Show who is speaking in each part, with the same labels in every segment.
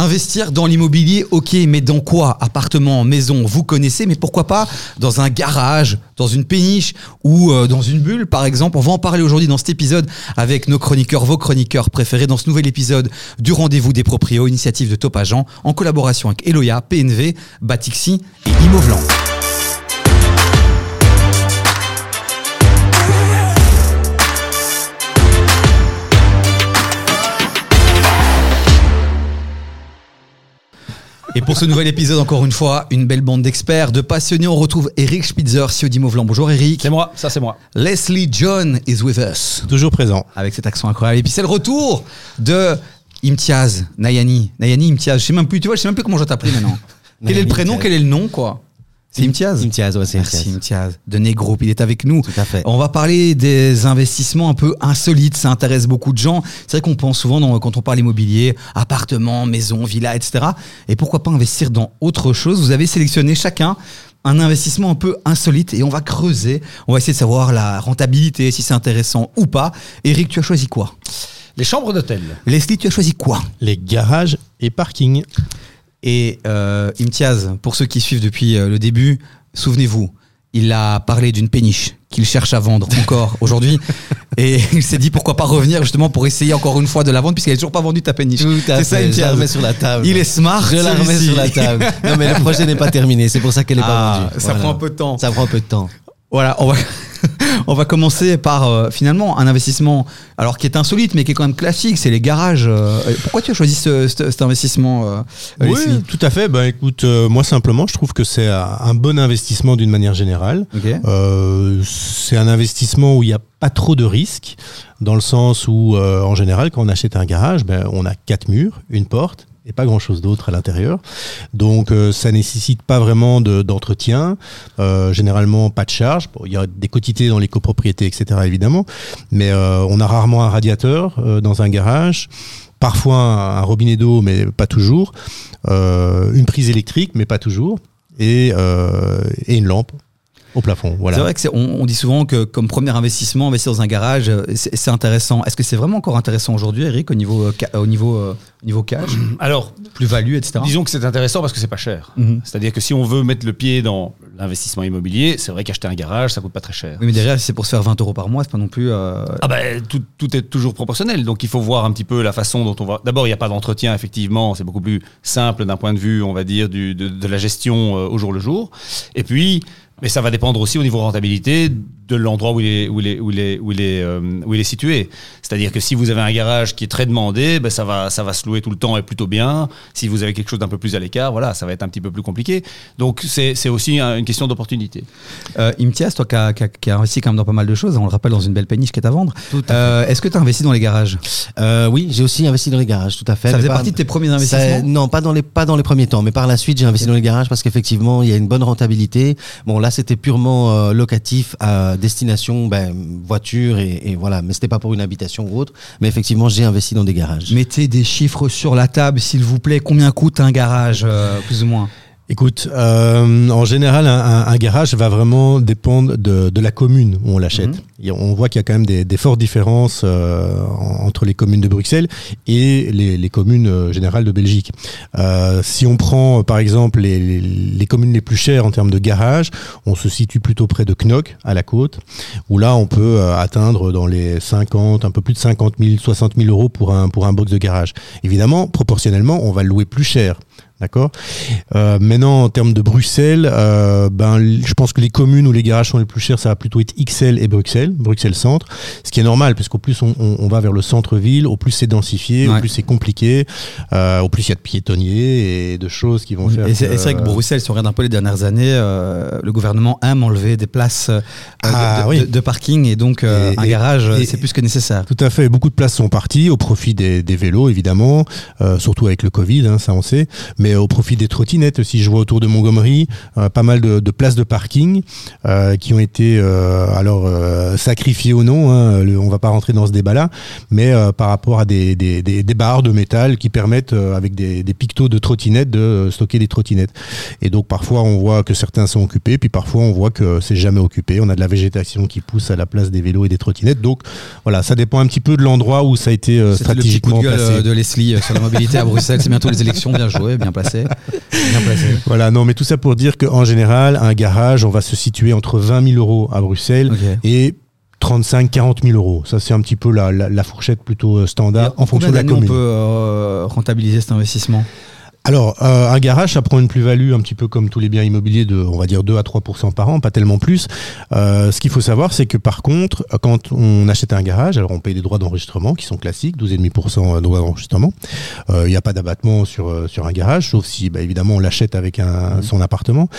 Speaker 1: Investir dans l'immobilier, ok, mais dans quoi? Appartement, maison, vous connaissez, mais pourquoi pas dans un garage, dans une péniche ou euh, dans une bulle, par exemple? On va en parler aujourd'hui dans cet épisode avec nos chroniqueurs, vos chroniqueurs préférés, dans ce nouvel épisode du Rendez-vous des Proprios, initiative de Top Agent, en collaboration avec Eloya, PNV, Batixi et Imovlan. Et pour ce nouvel épisode, encore une fois, une belle bande d'experts, de passionnés. On retrouve Eric Spitzer, CEO d'Imovlan. Bonjour Eric.
Speaker 2: C'est moi, ça c'est moi.
Speaker 1: Leslie John is with us.
Speaker 3: Toujours présent.
Speaker 1: Avec cet accent incroyable. Et puis c'est le retour de Imtiaz, Nayani. Nayani, Imtiaz. Je sais même plus, tu vois, je sais même plus comment je vais t'appeler maintenant. quel est le prénom, quel est le nom, quoi? C'est Imtiaz
Speaker 3: Imtiaz, ouais, c'est
Speaker 1: Merci Imtiaz. De Negro, il est avec nous.
Speaker 3: Tout à fait.
Speaker 1: On va parler des investissements un peu insolites, ça intéresse beaucoup de gens. C'est vrai qu'on pense souvent, dans, quand on parle immobilier, appartement, maison, villa, etc. Et pourquoi pas investir dans autre chose? Vous avez sélectionné chacun un investissement un peu insolite et on va creuser. On va essayer de savoir la rentabilité, si c'est intéressant ou pas. Eric, tu as choisi quoi?
Speaker 2: Les chambres d'hôtel.
Speaker 1: Leslie, tu as choisi quoi?
Speaker 3: Les garages et parkings.
Speaker 1: Et euh, Imtiaz, pour ceux qui suivent depuis euh, le début, souvenez-vous, il a parlé d'une péniche qu'il cherche à vendre encore aujourd'hui. Et il s'est dit pourquoi pas revenir justement pour essayer encore une fois de la vendre puisqu'elle n'est toujours pas vendue ta péniche.
Speaker 3: C'est ça,
Speaker 1: Imtiaz.
Speaker 3: je la remets sur la table.
Speaker 1: Il est smart.
Speaker 3: Je la remets sur la table. Non, mais le projet n'est pas terminé, c'est pour ça qu'elle n'est
Speaker 1: Ah,
Speaker 3: pas vendue.
Speaker 1: ça prend un peu de temps.
Speaker 3: Ça prend un peu de temps.
Speaker 1: Voilà, on va, on va commencer par euh, finalement un investissement, alors qui est insolite, mais qui est quand même classique, c'est les garages. euh. pourquoi tu as choisi ce- ce- cet investissement, euh,
Speaker 3: Oui,
Speaker 1: Leslie
Speaker 3: tout à fait. Ben, écoute, moi simplement, je trouve que c'est un bon investissement d'une manière générale. C'est un investissement où il n'y a pas trop de risques, dans le sens où, euh, en général, quand on achète un garage, ben, on a quatre murs, une porte pas grand-chose d'autre à l'intérieur. Donc, euh, ça nécessite pas vraiment de- d'entretien, euh, généralement pas de charge. Il y a des quotités dans les copropriétés, etc., évidemment, mais euh, on a rarement un radiateur euh, dans un garage. Parfois un, robinet d'eau, mais pas toujours. Une prise électrique, mais pas toujours. Et une lampe au plafond. Voilà.
Speaker 1: C'est vrai que on, on dit souvent que comme premier investissement, investir dans un garage, euh, c'est intéressant. Est-ce que c'est vraiment encore intéressant aujourd'hui, Eric, au niveau, euh, au niveau, euh, au niveau cash,
Speaker 2: Alors,
Speaker 1: plus-value, etc.
Speaker 2: disons que c'est intéressant parce que c'est pas cher.
Speaker 1: Mhm.
Speaker 2: C'est-à-dire que si on veut mettre le pied dans l'investissement immobilier, c'est vrai qu'acheter un garage, ça coûte pas très cher.
Speaker 1: Oui, mais derrière, si c'est pour se faire 20 euros par mois, c'est pas non plus. euh,
Speaker 2: Ah ben, tout, tout est toujours proportionnel. Donc il faut voir un petit peu la façon dont on va. D'abord, il n'y a pas d'entretien, effectivement. C'est beaucoup plus simple d'un point de vue, on va dire, du, de, de la gestion euh, au jour le jour. Et puis, mais ça va dépendre aussi au niveau rentabilité de l'endroit où il est, où il est, où il est, où il est, euh, où il est situé. C'est-à-dire que si vous avez un garage qui est très demandé, ben ça va, ça va se louer tout le temps et plutôt bien. Si vous avez quelque chose d'un peu plus à l'écart, voilà, ça va être un petit peu plus compliqué. Donc c'est c'est aussi un- une question d'opportunité.
Speaker 1: Euh, Imtiaz, toi qui as, qui as- qui as investi quand même dans pas mal de choses, on le rappelle dans une belle péniche qui est à vendre. Euh, Est-ce que tu as investi dans les garages?
Speaker 3: Euh, oui, j'ai aussi investi dans les garages, tout à fait.
Speaker 1: Ça faisait partie de tes premiers
Speaker 3: Ça-
Speaker 1: investissements
Speaker 3: non, pas dans les pas dans les premiers temps, mais par la suite j'ai investi dans les garages parce qu'effectivement il y a une bonne rentabilité. Bon là c'était purement euh, locatif à destination ben, voiture et, voilà, mais c'était pas pour une habitation ou autre. Mais effectivement j'ai investi dans des garages.
Speaker 1: Mettez des chiffres sur la table, s'il vous plaît. Combien coûte un garage, euh, plus ou moins?
Speaker 3: Écoute, euh, en général, un, un- un garage va vraiment dépendre de, de la commune où on l'achète.
Speaker 1: Mhm.
Speaker 3: On voit qu'il y a quand même des, des fortes différences euh, en- entre les communes de Bruxelles et les, les communes euh, générales de Belgique. Euh, si on prend, par exemple, les, les- les communes les plus chères en termes de garage, on se situe plutôt près de Knock, à la côte, où là, on peut atteindre dans les 50, un peu plus de 50 000, 60 000 euros pour un, pour un box de garage. Évidemment, proportionnellement, on va le louer plus cher. D'accord. Euh, maintenant, en termes de Bruxelles, euh, ben, je pense que les communes où les garages sont les plus chers, ça va plutôt être XL et Bruxelles, Bruxelles Centre, ce qui est normal, parce qu'au plus on, on- on va vers le centre-ville, au plus c'est densifié,
Speaker 1: Ouais.
Speaker 3: au plus c'est compliqué, euh, au plus il y a de piétonniers et de choses qui vont faire.
Speaker 1: Et c'est vrai que Bruxelles, si on regarde un peu les dernières années, le gouvernement aime enlever des places
Speaker 3: Ah,
Speaker 1: de, de-
Speaker 3: oui.
Speaker 1: de- de parking et donc
Speaker 3: Et-
Speaker 1: un
Speaker 3: et-
Speaker 1: garage,
Speaker 3: et-
Speaker 1: c'est plus que nécessaire.
Speaker 3: Tout à fait. Beaucoup de places sont parties au profit des, des vélos, évidemment, surtout avec le Covid, hein, ça on sait. Mais mais au profit des trottinettes. Si je vois autour de Montgomery, euh, pas mal de, de places de parking euh, qui ont été euh, alors sacrifiées ou non. Hein, le- on va pas rentrer dans ce débat-là, mais par rapport à des, des, des, des barres de métal qui permettent avec des, pictos de trottinettes de stocker des trottinettes. Et donc parfois on voit que certains sont occupés, puis parfois on voit que c'est jamais occupé. On a de la végétation qui pousse à la place des vélos et des trottinettes. Donc voilà, ça dépend un petit peu de l'endroit où ça a été
Speaker 1: C'était le petit coup
Speaker 3: stratégiquement
Speaker 1: de gueule
Speaker 3: placé.
Speaker 1: de Leslie sur la mobilité à Bruxelles. C'est bientôt les élections. Bien joué, bien placé. Bien placé.
Speaker 3: Voilà, non, mais tout ça pour dire qu'en général, un garage, on va se situer entre 20 000 euros à Bruxelles et 35 40 000 euros. Ça, c'est un petit peu la, la, la fourchette plutôt euh, standard en fonction de la commune.
Speaker 1: on peut euh, rentabiliser cet investissement?
Speaker 3: Alors, euh, un garage, ça prend une plus-value un petit peu comme tous les biens immobiliers de, on va dire, 2 à 3% par an, pas tellement plus. Euh, ce qu'il faut savoir, c'est que par contre, euh, quand on achète un garage, alors on paye des droits d'enregistrement qui sont classiques, 12,5% de droits d'enregistrement. Euh, Il n'y a pas d'abattement sur, euh, sur un garage, sauf si, bah, évidemment, on l'achète avec un, son appartement.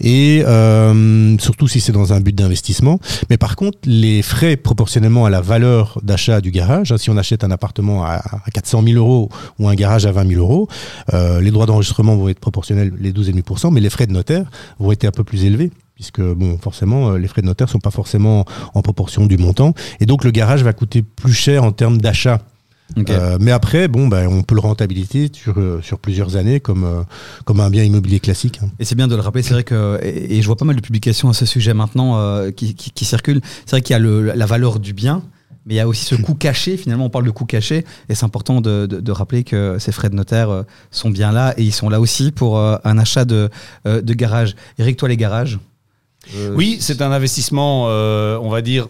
Speaker 3: Et euh, surtout si c'est dans un but d'investissement. Mais par contre, les frais proportionnellement à la valeur d'achat du garage, hein, si on achète un appartement à, à 400 000 euros ou un garage à 20 000 euros, euh, les droits d'enregistrement vont être proportionnels, les 12,5%, mais les frais de notaire vont être un peu plus élevés. Puisque, bon, forcément, euh, les frais de notaire sont pas forcément en proportion du montant. Et donc, le garage va coûter plus cher en termes d'achat. Euh, mais après, bon, ben, on peut le rentabiliser sur, euh, sur plusieurs années comme, euh, comme un bien immobilier classique. hein.
Speaker 1: Et c'est bien de le rappeler, c'est vrai que, et, et je vois pas mal de publications à ce sujet maintenant euh, qui, qui, qui circulent. C'est vrai qu'il y a le, la valeur du bien, mais il y a aussi ce coût caché. Finalement, on parle de coût caché, et c'est important de, de, de rappeler que ces frais de notaire euh, sont bien là, et ils sont là aussi pour euh, un achat de, euh, de garage. Eric, toi, les garages euh,
Speaker 2: Oui, c'est un investissement, euh, on va dire,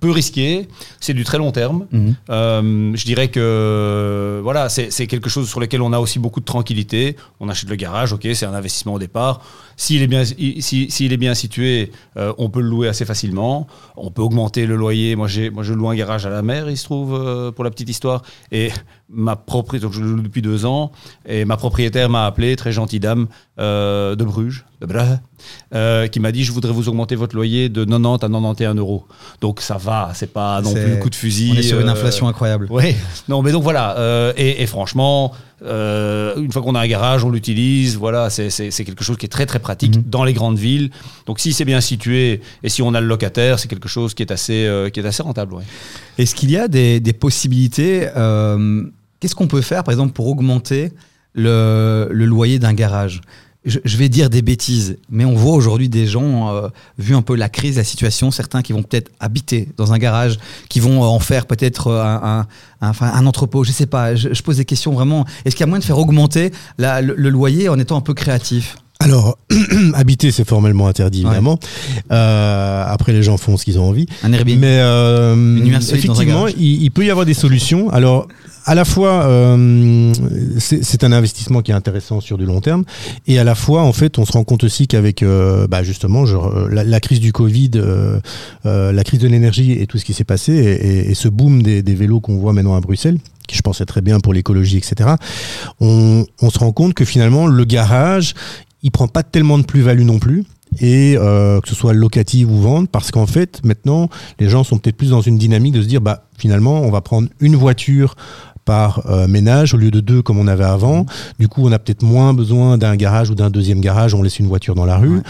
Speaker 2: peu risqué. C'est du très long terme.
Speaker 1: Mhm.
Speaker 2: Euh, je dirais que voilà, c'est quelque chose sur lequel on a aussi beaucoup de tranquillité. On achète le garage, ok, c'est un investissement au départ. S'il est bien, si, s'il est bien situé, euh, on peut le louer assez facilement. On peut augmenter le loyer. Moi, j'ai, moi, je loue un garage à la mer, il se trouve, euh, pour la petite histoire. Et ma propriétaire, donc je le loue depuis deux ans, et ma propriétaire m'a appelé, très gentille dame euh, de Bruges, de Bruges, qui m'a dit je voudrais vous augmenter votre loyer de 90 à 91 euros. Donc ça va, c'est pas non plus le coup de fusil.
Speaker 1: On est sur une inflation incroyable.
Speaker 2: oui, non, mais donc voilà. et, et franchement, euh, une fois qu'on a un garage, on l'utilise. Voilà, c'est quelque chose qui est très très pratique
Speaker 1: Mhm.
Speaker 2: dans les grandes villes. Donc si c'est bien situé et si on a le locataire, c'est quelque chose qui est assez euh, qui est assez rentable. ouais.
Speaker 1: Est-ce qu'il y a des, des possibilités euh, Qu'est-ce qu'on peut faire, par exemple, pour augmenter le, le loyer d'un garage? Je, je vais dire des bêtises, mais on voit aujourd'hui des gens, euh, vu un peu la crise, la situation, certains qui vont peut-être habiter dans un garage, qui vont euh, en faire peut-être euh, un, un, un- enfin, un entrepôt, je sais pas. Je, je pose des questions vraiment. Est-ce qu'il y a moyen de faire augmenter la- le, le loyer en étant un peu créatif?
Speaker 3: Alors, habiter, c'est formellement interdit, évidemment. Euh, après, les gens font ce qu'ils ont envie.
Speaker 1: Un Airbnb
Speaker 3: Mais euh, effectivement, il, il peut y avoir des solutions. Alors, à la fois, euh, c'est un investissement qui est intéressant sur du long terme, et à la fois, en fait, on se rend compte aussi qu'avec, euh, bah, justement, euh, la, crise du Covid, la crise de l'énergie et tout ce qui s'est passé, et, ce boom des, vélos qu'on voit maintenant à Bruxelles, qui je pense est très bien pour l'écologie, etc. On, se rend compte que finalement, le garage, il prend pas tellement de plus-value non plus. Et que ce soit locative ou vente, parce qu'en fait, maintenant, les gens sont peut-être plus dans une dynamique de se dire, bah, finalement, on va prendre une voiture par euh, ménage au lieu de deux comme on avait avant. Du coup, on a peut-être moins besoin d'un garage ou d'un deuxième garage. On laisse une voiture dans la rue.
Speaker 1: Ouais.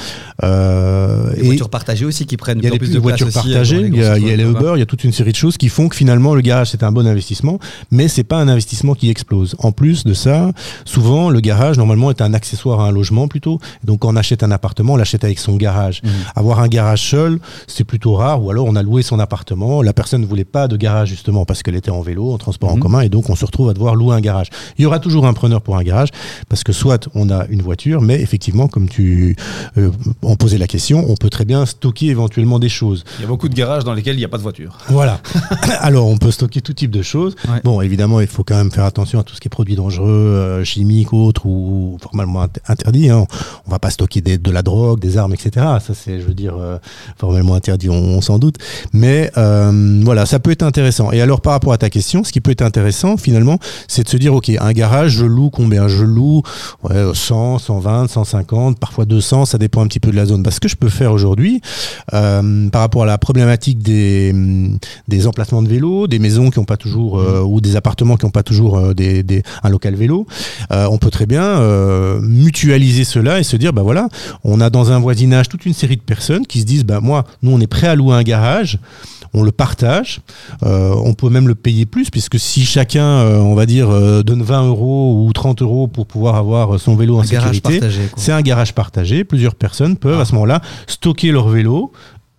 Speaker 3: Euh,
Speaker 1: Les
Speaker 3: et
Speaker 1: voitures partagées aussi qui prennent
Speaker 3: il y a des
Speaker 1: plus de
Speaker 3: voitures
Speaker 1: euh,
Speaker 3: partagées, il y a, les Uber, il y a toute une série de choses qui font que finalement le garage c'est un bon investissement, mais c'est pas un investissement qui explose. En plus de ça, souvent le garage normalement est un accessoire à un logement plutôt. Donc quand on achète un appartement, on l'achète avec son garage.
Speaker 1: Mhm.
Speaker 3: Avoir un garage seul, c'est plutôt rare. Ou alors on a loué son appartement, la personne ne voulait pas de garage justement parce qu'elle était en vélo, en transport en
Speaker 1: Mhm.
Speaker 3: commun, et donc on se retrouve à devoir louer un garage. Il y aura toujours un preneur pour un garage parce que soit on a une voiture, mais effectivement comme tu euh, en posais la question, on peut très bien stocker éventuellement des choses.
Speaker 2: Il y a beaucoup de garages dans lesquels il n'y a pas de voiture.
Speaker 3: Voilà. Alors, on peut stocker tout type de choses.
Speaker 1: Ouais.
Speaker 3: Bon, évidemment, il faut quand même faire attention à tout ce qui est produits dangereux, euh, chimiques, autres ou formellement int- interdits. Hein. On va pas stocker des- de la drogue, des armes, etc. Ça, c'est, je veux dire, euh, formellement interdit, on, on s'en doute. Mais euh, voilà, ça peut être intéressant. Et alors, par rapport à ta question, ce qui peut être intéressant, intéressant finalement, c'est de se dire, ok, un garage, je loue combien? Je loue ouais, 100, 120, 150, parfois 200, ça dépend un petit peu de la zone. Parce que je peux faire aujourd'hui, euh, par rapport à la problématique des, des emplacements de vélo, des maisons qui n'ont pas toujours, euh, ou des appartements qui n'ont pas toujours euh, des, des, un local vélo, on peut très bien mutualiser cela et se dire, bah voilà, on a dans un voisinage toute une série de personnes qui se disent, bah moi, nous on est prêt à louer un garage on le partage. Euh, on peut même le payer plus, puisque si chacun, euh, on va dire, euh, donne 20 euros ou 30 euros pour pouvoir avoir son vélo en
Speaker 1: Un garage
Speaker 3: sécurité,
Speaker 1: partagé. quoi.
Speaker 3: c'est un garage partagé. Plusieurs personnes peuvent
Speaker 1: Ah.
Speaker 3: à ce moment-là stocker leur vélo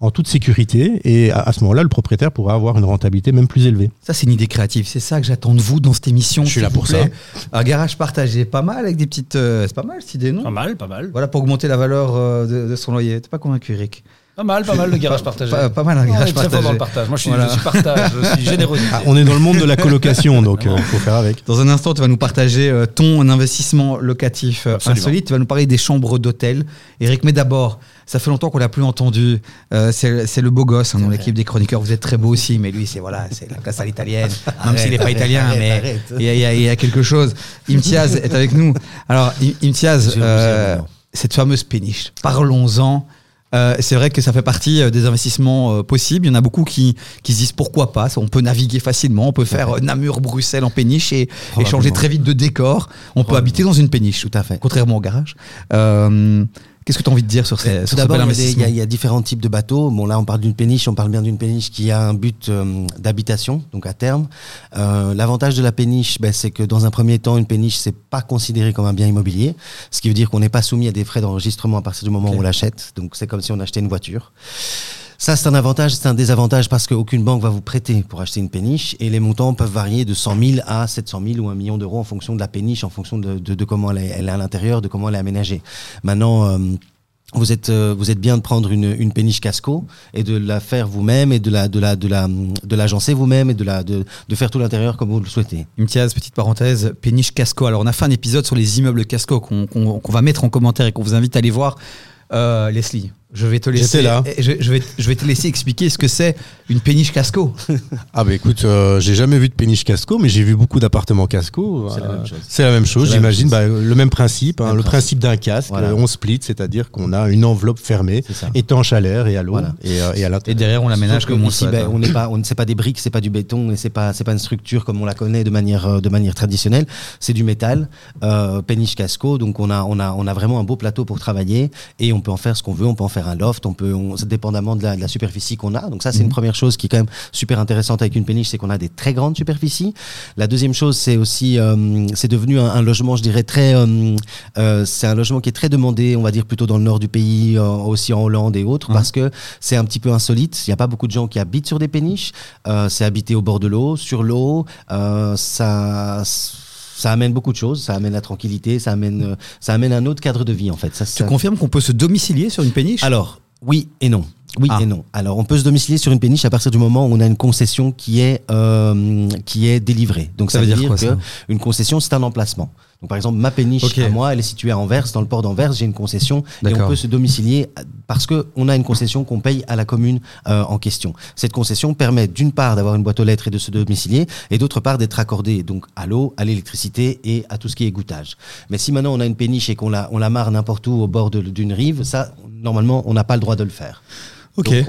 Speaker 3: en toute sécurité et à, à ce moment-là, le propriétaire pourra avoir une rentabilité même plus élevée.
Speaker 1: Ça, c'est une idée créative. C'est ça que j'attends de vous dans cette émission.
Speaker 3: Je suis là pour
Speaker 1: plaît. Un garage partagé, pas mal, avec des petites. euh, c'est pas mal cette idée, non?
Speaker 2: Pas mal, pas mal.
Speaker 1: Voilà, pour augmenter la valeur euh, de, de son loyer. T'es pas convaincu, Eric?
Speaker 2: Pas mal, pas mal le garage
Speaker 1: Pas-
Speaker 2: partagé.
Speaker 1: Pas, pas mal un
Speaker 2: Ouais,
Speaker 1: garage
Speaker 2: très fort
Speaker 1: partagé.
Speaker 2: dans le partage. Moi, je suis,
Speaker 1: Voilà.
Speaker 2: je suis partage, je suis générosité.
Speaker 3: Ah, on est dans le monde de la colocation, donc il faut faire avec.
Speaker 1: Dans un instant, tu vas nous partager euh, ton investissement locatif euh,
Speaker 2: Absolument.
Speaker 1: insolite. Tu vas nous parler des chambres d'hôtel. Eric, mais d'abord, ça fait longtemps qu'on l'a plus entendu. Euh, c'est le beau gosse hein, dans l'équipe des chroniqueurs. Vous êtes très beau aussi, mais lui, c'est voilà, c'est la classe à l'italienne. Même s'il n'est pas
Speaker 4: arrête,
Speaker 1: italien,
Speaker 4: arrête,
Speaker 1: mais
Speaker 4: arrête.
Speaker 1: il y, a- il y quelque chose. Imtiaz est avec nous. Alors, Im- Imtiaz, euh, cette fameuse péniche. Parlons-en. Euh, c'est vrai que ça fait partie euh, des investissements euh, possibles. Il y en a beaucoup qui, qui se disent pourquoi pas. On peut naviguer facilement. On peut faire euh, Namur-Bruxelles en péniche et, changer très vite de décor. On peut habiter dans une péniche.
Speaker 4: Tout à fait.
Speaker 1: Contrairement au garage. Euh, Qu'est-ce que tu as envie de dire sur, ces,
Speaker 4: Tout
Speaker 1: sur ce
Speaker 4: d'abord,
Speaker 1: bel
Speaker 4: il y il y, a- il y a différents types de bateaux. Bon, là, on parle d'une péniche, on parle bien d'une péniche qui a un but euh, d'habitation, donc à terme. Euh, L'avantage de la péniche, ben, c'est que dans un premier temps, une péniche, c'est pas considéré comme un bien immobilier, ce qui veut dire qu'on n'est pas soumis à des frais d'enregistrement à partir du moment où on l'achète. Donc, c'est comme si on achetait une voiture. Ça, c'est un avantage, c'est un désavantage parce qu'aucune banque va vous prêter pour acheter une péniche et les montants peuvent varier de 100 000 à 700 000 ou 1 million d'euros en fonction de la péniche, en fonction de, de- comment elle est, à l'intérieur, de comment elle est aménagée. Maintenant, euh, vous êtes, euh, vous êtes bien de prendre une, une péniche casco et de la faire vous-même et de la, de la, de la, de l'agencer vous-même et de la, de, de faire tout l'intérieur comme vous le souhaitez.
Speaker 1: Imtiaz, petite parenthèse, péniche casco. Alors, on a fait un épisode sur les immeubles casco qu'on va mettre en commentaire et qu'on vous invite à aller voir. Euh, Leslie, je vais te laisser.
Speaker 3: J'étais là.
Speaker 1: Je, je vais, je vais te laisser expliquer ce que c'est une péniche casco.
Speaker 3: Ah bah écoute, euh, j'ai jamais vu de péniche casco, mais j'ai vu beaucoup d'appartements casco.
Speaker 4: C'est la
Speaker 3: Euh,
Speaker 4: même chose.
Speaker 3: C'est la même chose,
Speaker 4: C'est la même
Speaker 3: j'imagine. Bah, le même principe, hein,
Speaker 4: Même
Speaker 3: le
Speaker 4: principe.
Speaker 3: principe d'un casque.
Speaker 4: Voilà.
Speaker 3: euh, on split, c'est-à-dire qu'on a une enveloppe fermée,
Speaker 4: C'est
Speaker 3: étanche à l'air et à l'eau
Speaker 4: Voilà.
Speaker 3: et, euh, et à
Speaker 1: Et
Speaker 3: l'intérieur.
Speaker 1: derrière, on l'aménage comme on souhaite.
Speaker 4: ben,
Speaker 1: hein.
Speaker 4: on n'est pas, on ne sait pas des briques, c'est pas du béton et c'est pas, c'est pas une structure comme on la connaît de manière, de manière traditionnelle. C'est du métal, euh, péniche casco. Donc on a, on a, on a vraiment un beau plateau pour travailler et on peut en faire ce qu'on veut. On peut en faire un loft. On peut, on, dépendamment de la, de la superficie qu'on a. Donc ça, c'est
Speaker 1: Mhm.
Speaker 4: une première chose qui est quand même super intéressante avec une péniche, c'est qu'on a des très grandes superficies. La deuxième chose, c'est aussi, euh, c'est devenu un, un logement, je dirais très, euh, euh, c'est un logement qui est très demandé, on va dire plutôt dans le nord du pays, aussi en Hollande et autres,
Speaker 1: Mhm.
Speaker 4: parce que c'est un petit peu insolite. Il n'y a pas beaucoup de gens qui habitent sur des péniches. C'est habité au bord de l'eau, sur l'eau. Ça, ça amène beaucoup de choses. Ça amène la tranquillité. Ça amène, euh, ça amène un autre cadre de vie en fait. Ça,
Speaker 1: Tu
Speaker 4: ça-
Speaker 1: confirmes qu'on peut se domicilier sur une péniche?
Speaker 4: Alors, oui et non. Oui
Speaker 1: Ah.
Speaker 4: et non. Alors, on peut se domicilier sur une péniche à partir du moment où on a une concession qui est euh, qui est délivrée. Donc,
Speaker 1: Ça
Speaker 4: ça,
Speaker 1: veut dire
Speaker 4: dire,
Speaker 1: quoi,
Speaker 4: que
Speaker 1: ça
Speaker 4: une concession, c'est un emplacement. Donc, par exemple, ma péniche à moi, elle est située à Anvers, dans le port d'Anvers. J'ai une concession et on peut se domicilier parce que on a une concession qu'on paye à la commune euh, en question. Cette concession permet d'une part d'avoir une boîte aux lettres et de se domicilier, et d'autre part d'être accordé donc à l'eau, à l'électricité et à tout ce qui est goûtage. Mais si maintenant on a une péniche et qu'on la on la marre n'importe où au bord d'une rive, ça normalement on n'a pas le droit de le faire.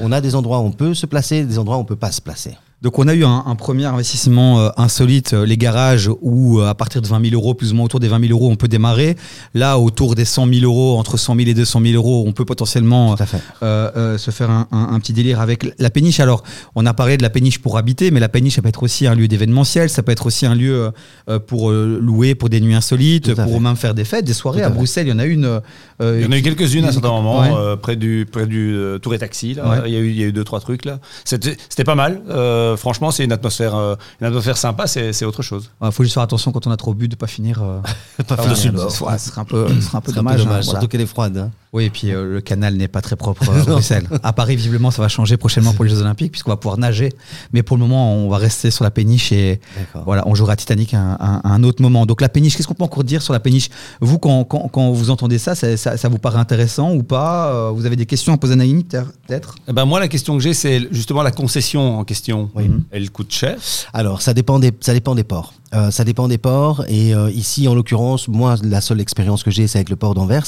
Speaker 4: On a des endroits où on peut se placer, des endroits où on peut pas se placer.
Speaker 1: Donc on a eu un, un premier investissement euh, insolite, euh, les garages, où euh, à partir de 20 000 euros, plus ou moins autour des 20 000 euros, on peut démarrer. Là, autour des 100 000 euros, entre 100 000 et 200 000 euros, on peut potentiellement euh, euh, se faire un, un- un petit délire avec la péniche. Alors, on a parlé de la péniche pour habiter, mais la péniche, ça peut être aussi un lieu d'événementiel, ça peut être aussi un lieu euh, pour euh, louer pour des nuits insolites, pour
Speaker 4: fait.
Speaker 1: même faire des fêtes, des soirées.
Speaker 4: À.
Speaker 1: Bruxelles, il y en a une. euh,
Speaker 2: Il y en a eu quelques-unes à un certain moment,
Speaker 1: Ouais.
Speaker 2: euh, près du, près du euh, Tour et Taxi. Là.
Speaker 1: Ouais.
Speaker 2: Il, y a eu, il y a eu deux, trois trucs. là. C'était c'était pas mal. Euh, franchement, c'est une atmosphère, euh, une atmosphère sympa, c'est autre chose.
Speaker 1: Il faut juste faire attention quand on a trop bu de pas finir. euh,
Speaker 4: Pas.
Speaker 1: Ouais, ce serait un peu, ce serait un peu
Speaker 4: C'est un peu
Speaker 1: dommage. hein,
Speaker 4: dommage,
Speaker 1: voilà.
Speaker 4: surtout qu'elle est froide. hein.
Speaker 1: Oui, et puis euh, le canal n'est pas très propre à Bruxelles. À Paris, visiblement, ça va changer prochainement pour les Jeux Olympiques, puisqu'on va pouvoir nager. Mais pour le moment, on va rester sur la péniche et voilà, on jouera à Titanic à un, à un autre moment. Donc la péniche, qu'est-ce qu'on peut encore dire sur la péniche? Vous, quand, quand, quand vous entendez ça, ça, ça, ça vous paraît intéressant ou pas? Euh, Vous avez des questions à poser à Naïmi, peut-être?
Speaker 2: Eh ben moi, la question que j'ai, c'est justement la concession en question.
Speaker 4: Oui.
Speaker 2: Elle coûte cher.
Speaker 4: Alors, ça dépend des, ça dépend des ports. Euh, ça dépend des ports. Et euh, ici, en l'occurrence, moi, la seule expérience que j'ai, c'est avec le port d'Anvers.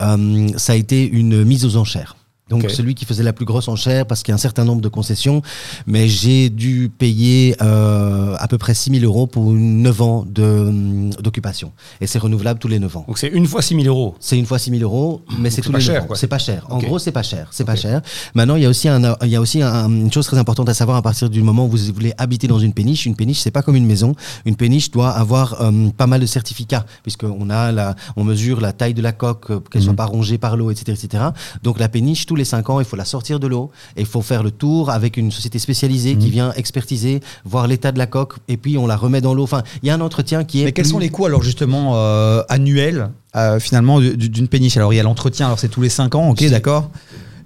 Speaker 4: Euh, ça a été une mise aux enchères. Donc celui qui faisait la plus grosse enchère parce qu'il y a un certain nombre de concessions, mais j'ai dû payer euh, à peu près 6 000 euros pour 9 ans de, hum, d'occupation. Et c'est renouvelable tous les 9 ans.
Speaker 2: Donc c'est une fois 6 000 euros.
Speaker 4: C'est une fois 6 000 euros, mais c'est tous
Speaker 2: pas
Speaker 4: les
Speaker 2: cher,
Speaker 4: 9 ans.
Speaker 2: quoi.
Speaker 4: C'est pas cher. En gros, c'est pas cher. C'est pas cher. Maintenant, il y a aussi, un, il y a aussi un- une chose très importante à savoir à partir du moment où vous voulez habiter dans une péniche. Une péniche, c'est pas comme une maison. Une péniche doit avoir euh, pas mal de certificats, puisqu'on a la, on mesure la taille de la coque, euh, qu'elle soit
Speaker 1: Mhm.
Speaker 4: pas rongée par l'eau, etc., etc. Donc la péniche, tous les 5 ans, il faut la sortir de l'eau et il faut faire le tour avec une société spécialisée qui
Speaker 1: Mhm.
Speaker 4: vient expertiser, voir l'état de la coque, et puis on la remet dans l'eau. Enfin, il y a un entretien qui est.
Speaker 1: Mais quels
Speaker 4: plus-
Speaker 1: sont les coûts alors justement euh, annuels euh, finalement du- du- d'une péniche? Alors il y a l'entretien, alors c'est tous les 5 ans, ok d'accord.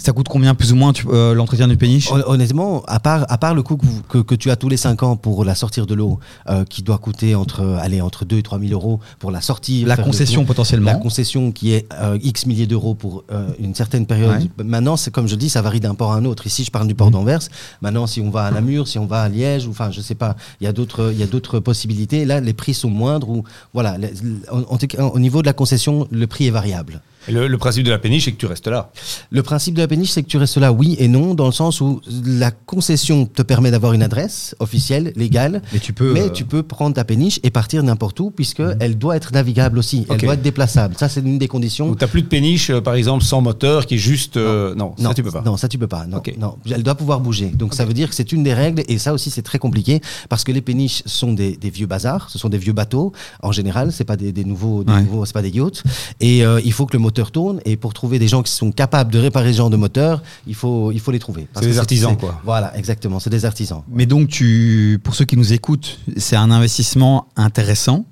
Speaker 1: Ça coûte combien plus ou moins euh, l'entretien d'une péniche
Speaker 4: Hon- Honnêtement, à part, à part le coût que, vous- que, que tu as tous les 5 ans pour la sortir de l'eau, euh, qui doit coûter entre, allez, entre 2 et 3 000 euros pour la sortie.
Speaker 1: La concession potentiellement.
Speaker 4: La concession qui est euh, X milliers d'euros pour une certaine période. Maintenant, c'est comme je dis, ça varie d'un port à un autre. Ici, je parle du port d'Anvers. Maintenant, si on va à Namur, si on va à Liège, ou enfin, je sais pas, il y a d'autres, possibilités. Là, les prix sont moindres ou voilà. les- en- en tout cas, au niveau de la concession, le prix est variable.
Speaker 2: Le, le principe de la péniche, c'est que tu restes là.
Speaker 4: Le principe de la péniche, c'est que tu restes là, oui et non, dans le sens où la concession te permet d'avoir une adresse officielle, légale,
Speaker 1: Mais tu peux.
Speaker 4: mais
Speaker 1: euh, Mhm.
Speaker 4: tu peux prendre ta péniche et partir n'importe où, puisque elle doit être navigable aussi, elle doit être déplaçable. Ça, c'est une des conditions.
Speaker 2: Donc t'as plus de péniche, euh, par exemple, sans moteur, qui est juste. euh, non, ça tu peux pas.
Speaker 4: Non, ça tu peux pas. Non, non. Elle doit pouvoir bouger. Donc ça veut dire que c'est une des règles et ça aussi c'est très compliqué parce que les péniches sont des, des vieux bazars, ce sont des vieux bateaux. En général, c'est pas des, des nouveaux, des
Speaker 1: Ouais.
Speaker 4: nouveaux, c'est pas des yachts. Et euh, il faut que le moteur tourne et pour trouver des gens qui sont capables de réparer ce genre de moteur, il faut, il faut les trouver.
Speaker 2: C'est des artisans, quoi.
Speaker 4: Voilà, exactement. C'est des artisans.
Speaker 1: Mais donc, tu, pour ceux qui nous écoutent, c'est un investissement intéressant.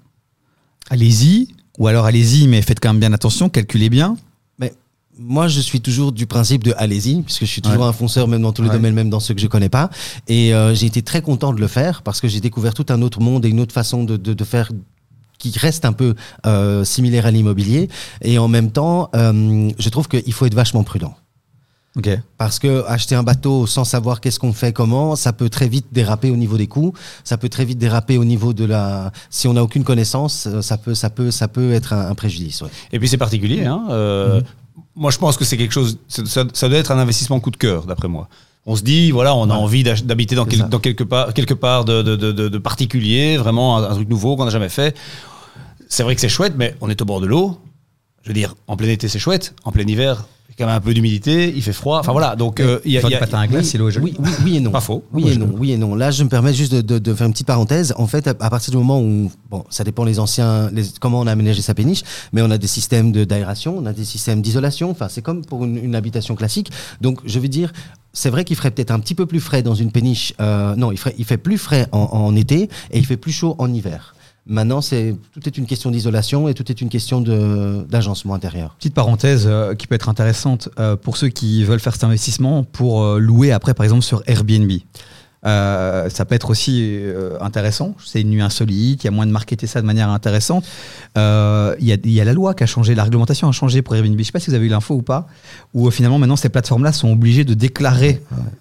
Speaker 1: Allez-y. Ou alors allez-y, mais faites quand même bien attention, calculez bien.
Speaker 4: Mais moi, je suis toujours du principe de allez-y, puisque je suis toujours
Speaker 1: Ouais.
Speaker 4: un fonceur, même dans tous les
Speaker 1: Ouais.
Speaker 4: domaines, même dans ceux que je connais pas. Et euh, j'ai été très content de le faire parce que j'ai découvert tout un autre monde et une autre façon de, de, de faire qui reste un peu euh, similaire à l'immobilier. Et en même temps, euh, je trouve qu'il faut être vachement prudent. Parce que acheter un bateau sans savoir qu'est-ce qu'on fait, comment, ça peut très vite déraper au niveau des coûts. Ça peut très vite déraper au niveau de la. Si on n'a aucune connaissance, euh, ça peut, ça peut, ça peut être un, un préjudice. ouais.
Speaker 2: Et puis c'est particulier. Hein, euh, Moi, je pense que c'est quelque chose. ça doit être un investissement coup de cœur, d'après moi. On se dit, voilà, on a envie d'habiter dans, quel- quelque part, quelque part de, de, de, particulier, vraiment un, un truc nouveau qu'on n'a jamais fait. C'est vrai que c'est chouette, mais on est au bord de l'eau. Je veux dire, en plein été, c'est chouette. En plein hiver, il y a quand même un peu d'humidité, il fait froid. Enfin voilà, donc euh, il y a, y a-
Speaker 1: patin à glace,
Speaker 4: Oui,
Speaker 1: c'est l'eau
Speaker 4: oui, oui, oui et non.
Speaker 2: Pas faux.
Speaker 4: Oui et non, oui et non. Là, je me permets juste de, de- de faire une petite parenthèse. En fait, à, à partir du moment où, bon, ça dépend les anciens, les, comment on a aménagé sa péniche, mais on a des systèmes de- d'aération, on a des systèmes d'isolation. Enfin, c'est comme pour une, une habitation classique. Donc, je veux dire, c'est vrai qu'il ferait peut-être un petit peu plus frais dans une péniche. euh, non, il, fait plus frais en, été et il fait plus chaud en hiver. Maintenant, tout est une question d'isolation et tout est une question d'agencement intérieur.
Speaker 1: Petite parenthèse euh, qui peut être intéressante euh, pour ceux qui veulent faire cet investissement pour louer après, par exemple, sur Airbnb. Euh, ça peut être aussi euh, intéressant. C'est une nuit insolite. Il y a moins de marketer ça de manière intéressante. Euh, Il y, a, il y a la loi qui a changé, la réglementation a changé pour Airbnb. Je ne sais pas si vous avez eu l'info ou pas. Où euh, finalement maintenant ces plateformes-là sont obligées de déclarer,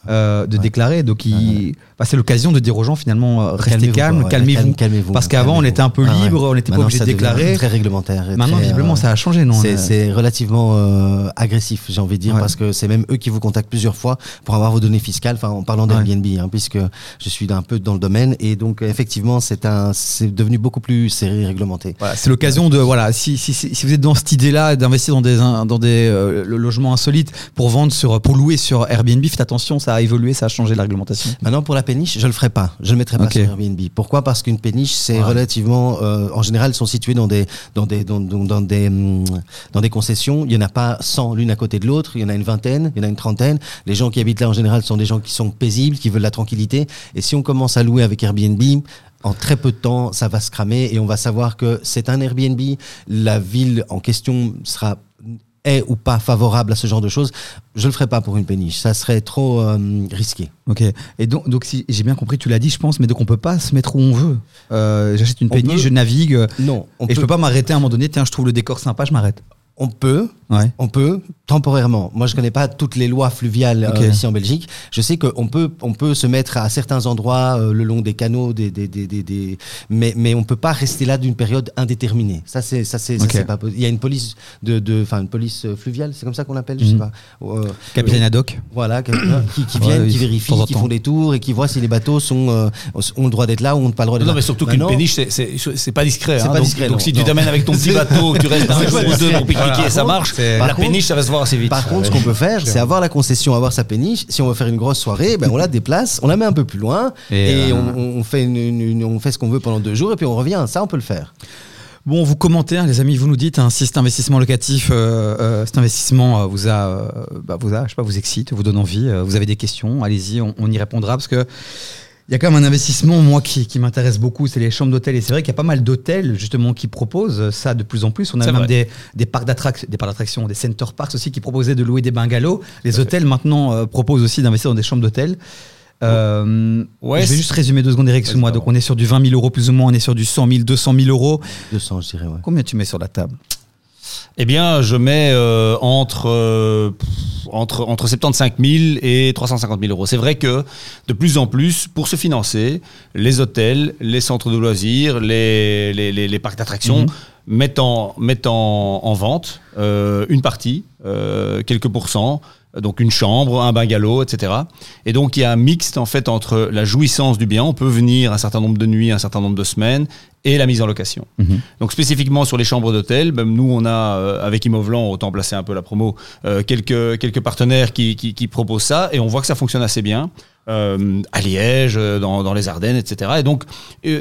Speaker 1: euh, de déclarer. Donc il- bah, c'est l'occasion de dire aux gens finalement euh, restez
Speaker 4: Calmez-vous,
Speaker 1: calme,
Speaker 4: quoi.
Speaker 1: calmez-vous.
Speaker 4: Calme- calmez-vous,
Speaker 1: Parce qu'avant on était un peu
Speaker 4: Ah ouais.
Speaker 1: libre, on n'était pas obligé de déclarer.
Speaker 4: Très réglementaire. et
Speaker 1: Maintenant
Speaker 4: très,
Speaker 1: visiblement
Speaker 4: euh,
Speaker 1: ça a changé, non
Speaker 4: C'est
Speaker 1: euh,
Speaker 4: relativement euh, agressif, j'ai envie de dire,
Speaker 1: Ouais.
Speaker 4: parce que c'est même eux qui vous contactent plusieurs fois pour avoir vos données fiscales. Enfin, en parlant
Speaker 1: Ouais.
Speaker 4: d'Airbnb, hein, puisque je suis un peu dans le domaine, et donc effectivement, c'est un, c'est devenu beaucoup plus serré, et réglementé.
Speaker 1: Voilà, c'est l'occasion de voilà si, si, si, vous êtes dans cette idée-là d'investir dans des in- dans des euh, logements insolites pour vendre sur pour louer sur Airbnb, faites attention, ça a évolué, ça a changé la réglementation.
Speaker 4: Maintenant, pour la péniche, je le ferai pas. Je le mettrai pas sur Airbnb. Pourquoi? Parce qu'une péniche, c'est
Speaker 1: Ouais.
Speaker 4: relativement, euh, en général, elles sont situées dans des, dans des, dans, dans- dans des, hum, dans des concessions. Il y en a pas 100 l'une à côté de l'autre. Il y en a une vingtaine, il y en a une trentaine. Les gens qui habitent là, en général, sont des gens qui sont paisibles, qui veulent la tranquillité. Et si on commence à louer avec Airbnb, en très peu de temps, ça va se cramer et on va savoir que c'est un Airbnb. La ville en question sera est ou pas favorable à ce genre de choses, je le ferai pas pour une péniche. Ça serait trop euh, risqué.
Speaker 1: Ok. Et donc, donc si j'ai bien compris, tu l'as dit, je pense, mais donc on peut pas se mettre où on veut. Euh, J'achète une
Speaker 4: On
Speaker 1: péniche,
Speaker 4: peut-
Speaker 1: je navigue,
Speaker 4: Non, on
Speaker 1: et
Speaker 4: peut,
Speaker 1: je peux pas m'arrêter à un moment donné. Tiens, je trouve le décor sympa, je m'arrête.
Speaker 4: On peut,
Speaker 1: Ouais.
Speaker 4: On peut temporairement. Moi, je connais pas toutes les lois fluviales euh,
Speaker 1: Ok.
Speaker 4: ici en Belgique. Je sais qu'on peut, on peut se mettre à certains endroits euh, le long des canaux, des, des, des, des, des- mais, mais on peut pas rester là d'une période indéterminée. Ça, c'est, ça, c'est, ça,
Speaker 1: Ok.
Speaker 4: c'est pas possible. Il y a une police de, de, enfin, une police euh, fluviale, c'est comme ça qu'on l'appelle, je sais
Speaker 1: Mhm.
Speaker 4: pas. Euh,
Speaker 1: Capitaine Haddock.
Speaker 4: voilà, qui, qui viennent, qui vérifient, qui font des tours et qui voient si les bateaux sont, euh, ont le droit d'être là ou ont pas le droit d'être
Speaker 2: Non,
Speaker 4: là.
Speaker 2: mais surtout qu'une
Speaker 4: Maintenant,
Speaker 2: péniche, c'est- c'est c'est pas discret.
Speaker 4: C'est
Speaker 2: hein.
Speaker 4: pas
Speaker 2: donc,
Speaker 4: discret,
Speaker 2: donc
Speaker 4: non,
Speaker 2: si tu
Speaker 4: non.
Speaker 2: t'amènes avec ton petit bateau, que tu restes un jour ou deux pour Et ça
Speaker 4: contre,
Speaker 2: marche, la
Speaker 4: contre-
Speaker 2: péniche, ça va se voir assez vite.
Speaker 4: Par contre, ce qu'on peut faire, c'est avoir la concession, avoir sa péniche. Si on veut faire une grosse soirée, ben on la déplace, on la met un peu plus loin
Speaker 1: Et,
Speaker 4: et,
Speaker 1: euh,
Speaker 4: on, on fait une- une- une- on fait ce qu'on veut pendant deux jours et puis on revient. Ça, on peut le faire.
Speaker 1: Bon, vous commentez, hein, les amis, vous nous dites hein, si cet investissement locatif, euh, euh, cet investissement euh, vous a, euh, bah, vous a, je sais pas, vous excite, vous donne envie, euh, vous avez des questions, allez-y, on, on y répondra parce que il y a quand même un investissement, moi, qui, qui m'intéresse beaucoup, c'est les chambres d'hôtel. Et c'est vrai qu'il y a pas mal d'hôtels, justement, qui proposent ça de plus en plus. On a même des, des parcs d'attractions, des parcs des center parks aussi qui proposaient de louer des bungalows. Les hôtels, maintenant, euh, proposent aussi d'investir dans des chambres d'hôtel. Euh,
Speaker 2: Ouais,
Speaker 1: je vais juste résumer deux secondes, Eric,
Speaker 2: Vas-y,
Speaker 1: moi.
Speaker 2: pardon.
Speaker 1: Donc, on est sur du 20 000 euros plus ou moins, on est sur du 100 000, 200 000 euros.
Speaker 4: 200, je dirais. Ouais.
Speaker 1: Combien tu mets sur la table?
Speaker 2: Eh bien, je mets euh, entre, euh, pff, entre, entre 75 000 et 350 000 euros. C'est vrai que de plus en plus, pour se financer, les hôtels, les centres de loisirs, les, les, les- les parcs d'attractions
Speaker 1: Mhm.
Speaker 2: mettent, en, mettent en, en vente euh, une partie, euh, quelques pourcents, donc une chambre, un bungalow, etc. Et donc il y a un mixte en fait entre la jouissance du bien, on peut venir un certain nombre de nuits, un certain nombre de semaines, et la mise en location. Donc spécifiquement sur les chambres d'hôtel, ben, nous on a euh, avec Imovlan, autant placer un peu la promo, euh, quelques, quelques partenaires qui, qui, qui proposent ça et on voit que ça fonctionne assez bien. Euh, à Liège, dans, dans les Ardennes, etc. Et donc